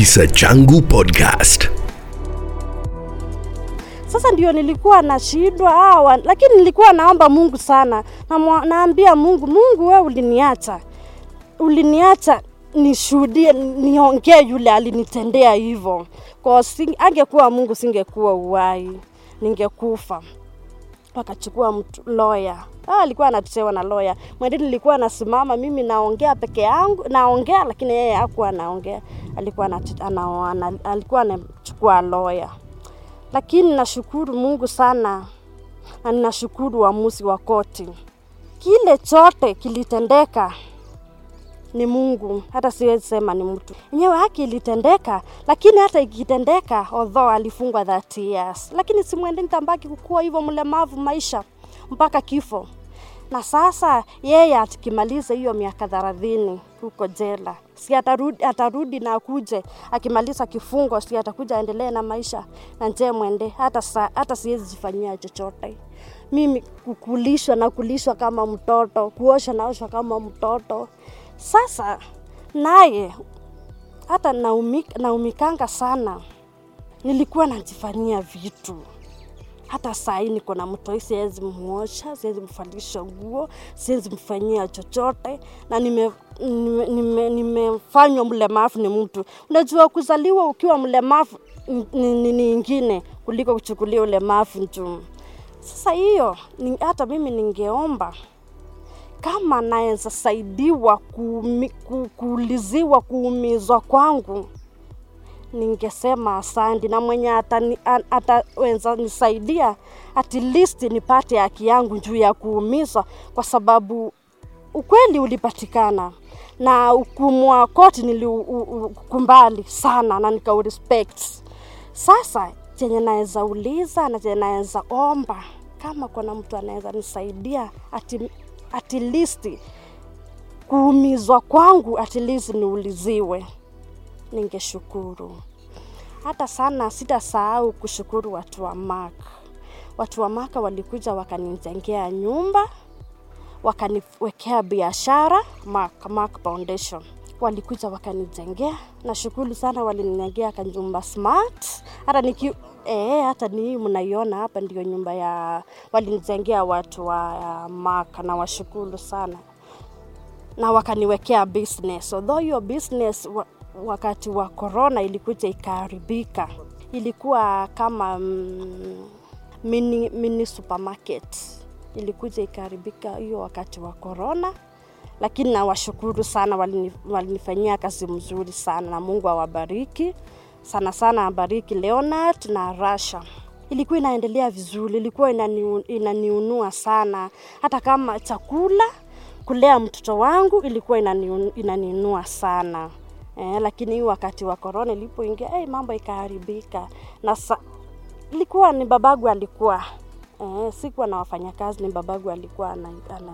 Kisa Changu Podcast. Sasa ndio nilikuwa nashindwa hawa, lakini nilikuwa naomba Mungu sana, na naambia Mungu, Mungu we uliniacha, uliniacha nishuhudie, niongee yule alinitendea hivyo. Kwa angekuwa Mungu singekuwa uwai, ningekufa. Wakachukua mtu lawyer Ah, alikuwa anatetewa na lawyer. Mwendeni nilikuwa nasimama mimi naongea peke yangu, naongea lakini yeye hakuwa anaongea. Alikuwa anachukua ana, ana, alikuwa anachukua lawyer. Lakini nashukuru Mungu sana na ninashukuru uamuzi wa koti. Kile chote kilitendeka ni Mungu, hata siwezi sema ni mtu. Enyewe haki ilitendeka, lakini hata ikitendeka, although alifungwa 30 years, lakini simwende nitambaki kukua hivyo mlemavu maisha mpaka kifo. Na sasa yeye atikimaliza hiyo miaka thelathini huko jela, si atarudi, atarudi na akuje akimaliza kifungo, si atakuja aendelee na maisha na nje mwende. Hata, sa, hata siwezi jifanyia chochote mimi, kukulishwa na kulishwa kama mtoto, kuosha naoshwa kama mtoto. Sasa naye hata naumik, naumikanga sana, nilikuwa najifanyia vitu hata saa hii niko na mtoi, siwezi muosha, siwezi mfalisha nguo, siwezi mfanyia chochote, na nimefanywa nime, nime, nime mlemavu ni mtu. Unajua, kuzaliwa ukiwa mlemavu ni, ingine kuliko kuchukulia ulemavu juu. Sasa hiyo hata mimi ningeomba kama naweza saidiwa kuumi, ku, kuuliziwa kuumizwa kwangu ningesema asante, na mwenye ataweza nisaidia at least nipate haki yangu juu ya kuumizwa, kwa sababu ukweli ulipatikana na hukumu wa koti nilikumbali sana na nikaurespect. Sasa chenye naweza uliza na chenye naweza omba, kama kuna mtu anaweza nisaidia at, at least kuumizwa kwangu at least niuliziwe ningeshukuru. Hata sana sitasahau kushukuru watu wa Mark. Watu wa Mark walikuja wakanijengea nyumba, wakaniwekea biashara Mark, Mark Foundation walikuja wakanijengea. Nashukuru sana, walinijengea kanyumba smart. Hata niki eh, hata ni mnaiona hapa ndio nyumba ya walinijengea watu wa Maka na washukuru sana, na wakaniwekea business, although hiyo business wakati wa corona ilikuja ikaharibika. Ilikuwa kama mm, mini, mini supermarket. Ilikuja ikaharibika hiyo wakati wa corona, lakini nawashukuru sana, walinifanyia kazi mzuri sana, na Mungu awabariki sana sana, abariki Leonard na Rasha. Ilikuwa inaendelea vizuri, ilikuwa inani, inaniunua sana, hata kama chakula kulea mtoto wangu ilikuwa inani, inaniunua sana. Eh, lakini wakati wa korona ilipoingia hey, mambo ikaharibika na sa, ilikuwa ni babagu alikuwa eh, sikuwa na wafanyakazi, ni babagu alikuwa ana, ana,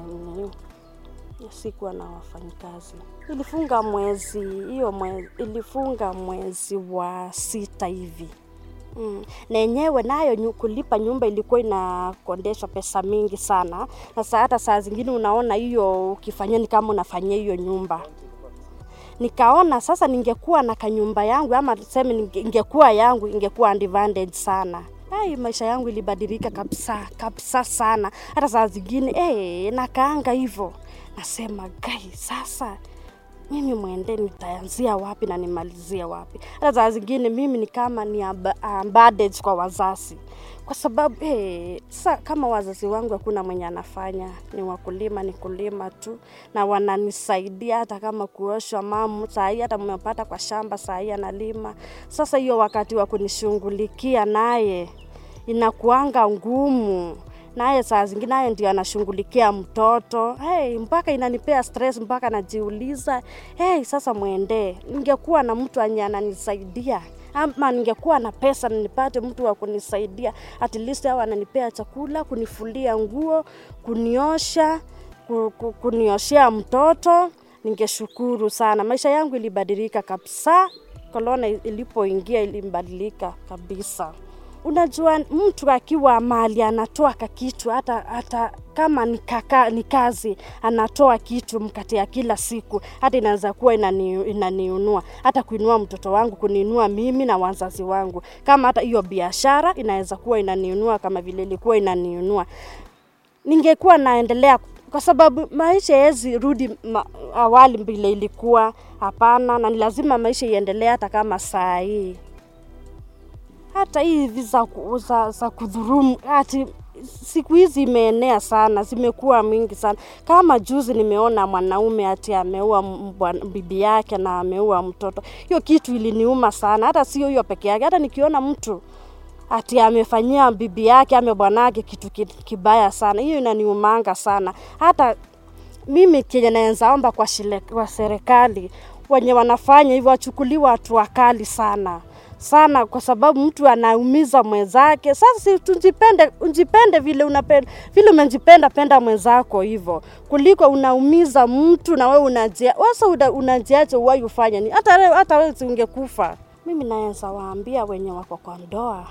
sikuwa na wafanyikazi. Ilifunga mwezi hiyo mwezi, ilifunga mwezi wa sita hivi Mm. Na yenyewe nayo kulipa nyumba ilikuwa inakondesha pesa mingi sana, na hata saa zingine unaona hiyo ukifanyia ni kama unafanyia hiyo nyumba nikaona sasa ningekuwa na kanyumba yangu ama tuseme ingekuwa yangu ingekuwa advantage sana. Ai, maisha yangu ilibadilika kabisa kabisa sana. Hata saa zingine hey, nakaanga hivyo nasema gai, sasa mimi mwende nitaanzia wapi na nimalizie wapi? Hata saa zingine mimi ni kama ni bandage kwa wazazi kwa sababu hey, sa, kama wazazi wangu hakuna mwenye anafanya, ni wakulima, ni kulima tu, na wananisaidia hata kama kuosha mamu sahii, hata mmepata kwa shamba sahii analima. Sasa hiyo wakati wa kunishughulikia naye inakuanga ngumu naye saa zingine naye ndio anashughulikia mtoto hey, mpaka inanipea stress, mpaka najiuliza hey, sasa mwendee, ningekuwa na mtu anye ananisaidia ama ningekuwa na pesa nipate mtu wa kunisaidia at least au ananipea chakula, kunifulia nguo, kuniosha, kunioshea mtoto, ningeshukuru sana. Maisha yangu ilibadilika kabisa, korona ilipoingia ilibadilika kabisa. Unajua mtu akiwa mali anatoa kakitu hata hata kama ni, kaka, ni kazi anatoa kitu mkate ya kila siku hata inaweza kuwa inani, hata kuinua mtoto wangu kuniinua mimi na wazazi wangu. Kama hata hiyo biashara inaweza kuwa inaniunua kama vile ilikuwa inaniunua ningekuwa naendelea kwa sababu maisha hawezi rudi ma, awali vile ilikuwa. Hapana na ni lazima maisha iendelee hata kama saa hii hata hivi za, za, za kudhurumu ati siku hizi imeenea sana, zimekuwa mingi sana. Kama juzi nimeona mwanaume ati ameua bibi yake na ameua mtoto, hiyo kitu iliniuma sana. Hata sio hiyo peke yake, hata nikiona mtu ati amefanyia bibi yake ame bwanake kitu kibaya sana, hiyo inaniumanga sana. Hata mimi kenye naweza omba kwa, kwa serikali wenye wanafanya hivyo wachukuliwa hatua kali sana sana, kwa sababu mtu anaumiza mwenzake. Sasa tujipende, ujipende vile unapenda, vile umejipenda, penda mwenzako hivyo, kuliko unaumiza mtu na wewe unajia wasa una- unajiacha uwai ufanya ni hata hata wewe ungekufa. Mimi naweza waambia wenye wako kwa ndoa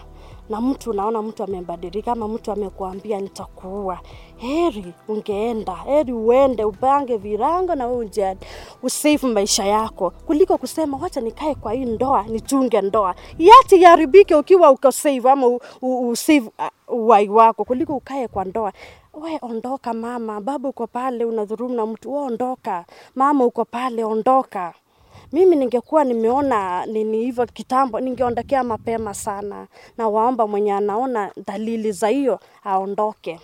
na mtu unaona mtu amebadilika ama mtu amekuambia nitakuua, heri ungeenda, heri uende upange virango na wewe usave maisha yako, kuliko kusema wacha nikae kwa hii ndoa nichunge ndoa. Yati yaribike ukiwa uko save ama usave uh, uhai wako, kuliko ukae kwa ndoa. We ondoka mama, baba uko pale unadhurumu na mtu, we ondoka. Mama, uko pale ondoka mimi ningekuwa nimeona nini hivyo kitambo, ningeondokea mapema sana, na waomba mwenye anaona dalili za hiyo aondoke.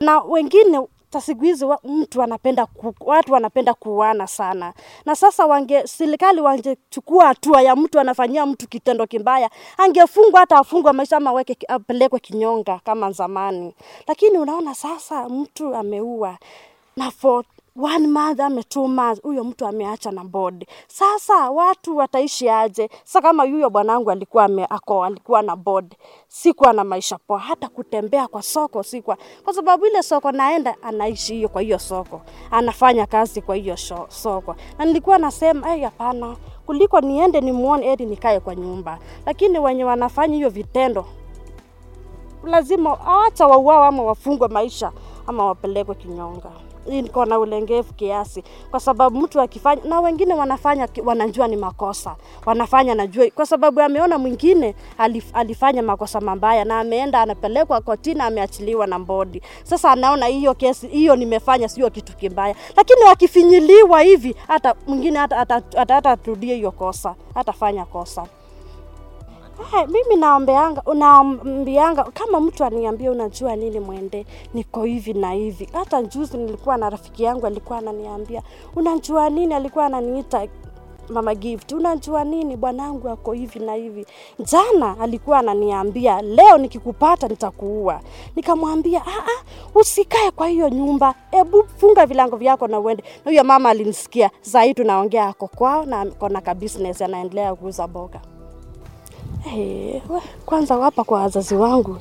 Na wengine siku hizi mtu anapenda ku, watu wanapenda kuuana sana, na sasa wange serikali wangechukua hatua ya mtu anafanyia mtu kitendo kibaya, angefungwa hata afungwe maisha ama apelekwe kinyonga kama zamani. Lakini unaona sasa mtu ameua na for one month ama two months huyo mtu ameacha na board. Sasa watu wataishi aje? Sasa kama yuyo bwanangu alikuwa ame, alikuwa na board, sikuwa na maisha poa, hata kutembea kwa soko sikuwa, kwa sababu ile soko naenda anaishi hiyo kwa hiyo soko, anafanya kazi kwa hiyo soko, na nilikuwa nasema "Ai, hapana, kuliko niende nimuone, eti nikae kwa nyumba. Lakini wenye wanafanya hiyo vitendo lazima acha wauawa ama wafungwe maisha ama wapelekwe kinyonga. Niko na ulengevu kiasi, kwa sababu mtu akifanya, na wengine wanafanya wanajua ni makosa, wanafanya najua, kwa sababu ameona mwingine alif, alifanya makosa mabaya na ameenda anapelekwa kotini, ameachiliwa na bodi. Sasa anaona hiyo kesi hiyo nimefanya sio kitu kibaya, lakini wakifinyiliwa hivi, hata mwingine hata hata hiyo kosa, hatafanya kosa. Hey, mimi naombeanga naambianga kama mtu aniambia unajua nini mwende niko hivi na hivi. Hata juzi nilikuwa na rafiki yangu alikuwa ananiambia unajua nini? Alikuwa ananiita mama gift unajua nini? Bwanangu ako hivi na hivi. Jana alikuwa ananiambia leo nikikupata nitakuua. Nikamwambia "Ah, ah, usikae kwa hiyo nyumba. Hebu funga vilango vyako na uende. Na huyo mama alinisikia saa hii tunaongea ako kwao na kona ka business anaendelea kuuza boga Hey, we, kwanza hapa kwa wazazi wangu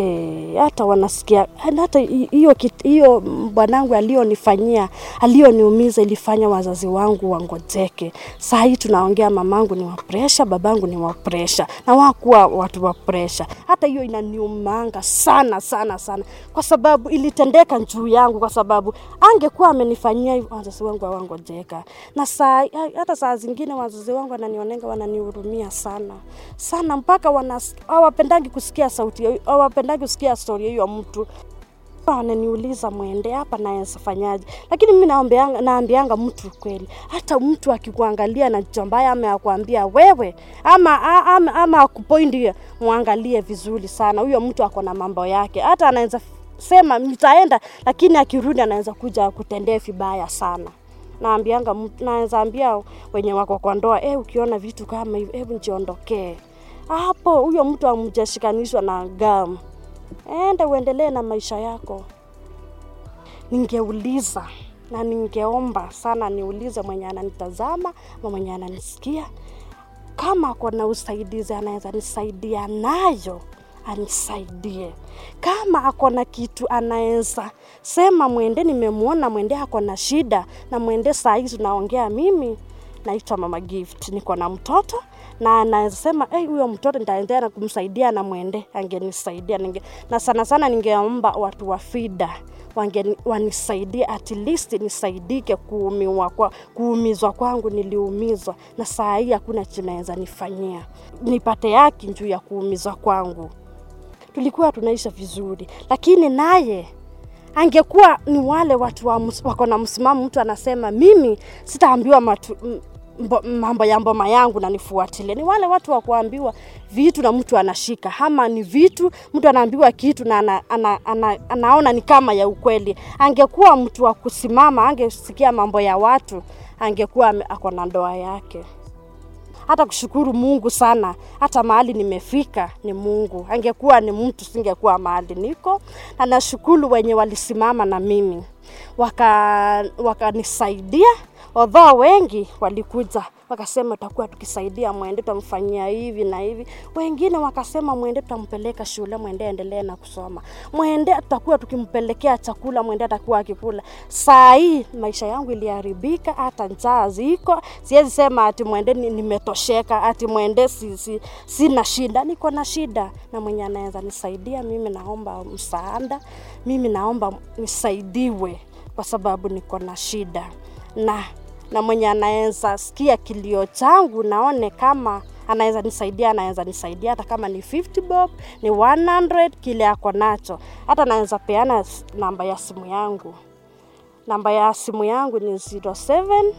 hey, hata wanasikia hata hiyo hiyo bwanangu alionifanyia alioniumiza ilifanya wazazi wangu wangojeke. Saa hii tunaongea, mamangu ni wa presha, babangu ni wa presha, na wakuwa watu wa presha. Hata hiyo inaniumanga sana sana sana, kwa sababu ilitendeka juu yangu, kwa sababu angekuwa amenifanyia wazazi wangu hawangojeka. Na saa hata saa zingine wazazi wangu wananionenga, wananihurumia sana sana, mpaka hawapendangi kusikia sauti, ya- hawapendangi kusikia stori ya mtu ananiuliza mwende hapa naweza fanyaje, lakini mimi naambianga, naambianga mtu kweli, hata mtu akikuangalia na jicho mbaya ama akwambia wewe ama, ama, ama akupointi, mwangalie vizuri sana. Huyo mtu ako na mambo yake, hata anaweza sema nitaenda, lakini akirudi anaweza kuja kutendea vibaya sana. Naambianga, naweza ambia wenye wako kwa ndoa eh, ukiona vitu kama hivyo, hebu njiondokee hapo. Huyo mtu amjashikanishwa na gamu enda uendelee na maisha yako. Ningeuliza na ningeomba sana niulize mwenye ananitazama ama mwenye ananisikia, kama ako na usaidizi anaweza nisaidia nayo anisaidie. Kama ako na kitu anaweza sema, mwende, nimemwona mwende ako na shida, na mwende saa hizi tunaongea mimi naitwa Mama Gift, niko na mtoto na anaweza sema huyo mtoto nitaendelea na kumsaidia na mwende angenisaidia ninge, na sana sana ningeomba watu wa FIDA wange wanisaidia at least nisaidike kuumiwa kwa, kuumizwa kwangu niliumizwa na saa hii hakuna chinaweza nifanyia. Nipate haki juu ya kuumizwa kwangu. Tulikuwa tunaisha vizuri lakini naye angekuwa ni wale watu wa, mus- wako na msimamo mtu anasema mimi sitaambiwa mbo- mambo ya mboma yangu na nifuatilie ni wale watu wa kuambiwa vitu na mtu anashika. Ama ni vitu mtu anaambiwa kitu na ana, ana, ana, anaona ni kama ya ukweli. Angekuwa mtu wa kusimama angesikia mambo ya watu angekuwa ako na ndoa yake. Hata kushukuru Mungu sana, hata mahali nimefika ni Mungu. Angekuwa ni mtu, singekuwa mahali niko, na nashukuru wenye walisimama na mimi. Waka wakanisaidia, although wengi walikuja wakasema tutakuwa tukisaidia mwende, tutamfanyia hivi na hivi. Wengine wakasema mwende, tutampeleka shule, mwende aendelee na kusoma, mwende tutakuwa tukimpelekea chakula, mwende atakuwa akikula. Saa hii maisha yangu iliharibika, hata njaa ziko. Siwezi sema ati mwende nimetosheka, ati mwende si, si, sina shida. Niko na shida, na mwenye anaweza nisaidia mimi, naomba msaada, mimi naomba nisaidiwe kwa sababu niko na shida na na mwenye anaweza sikia kilio changu naone kama anaweza nisaidia, anaweza nisaidia hata kama ni 50 bob, ni 100 kile ako nacho. Hata naweza peana namba ya simu yangu. Namba ya simu yangu ni 07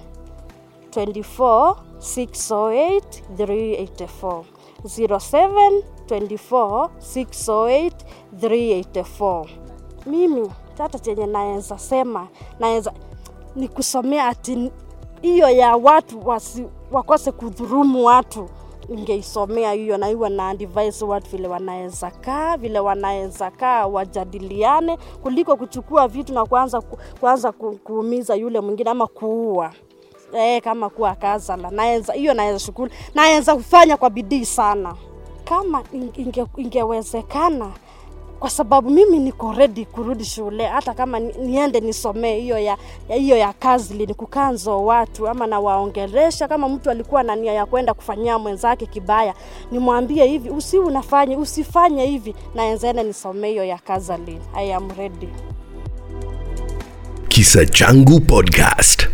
24 608 384 07 24 608 384 mimi hata chenye naweza sema naweza ni kusomea ati hiyo ya watu wasi, wakose kudhurumu watu ingeisomea hiyo na iwe na advice watu vile wanaweza kaa vile wanaweza kaa wajadiliane kuliko kuchukua vitu na kuanza, kuanza kuumiza yule mwingine ama kuua. E, kama kuwa kazala naweza hiyo naweza shukuru naweza kufanya kwa bidii sana. Kama inge, ingewezekana kwa sababu mimi niko ready kurudi shule hata kama niende nisomee hiyo ya hiyo ya kazi ni kukanzo watu ama nawaongelesha kama mtu alikuwa na nia ya kwenda kufanyia mwenzake kibaya nimwambie hivi usi unafanya usifanye hivi naenzene nisomee hiyo ya kazalin i am ready Kisa Changu Podcast.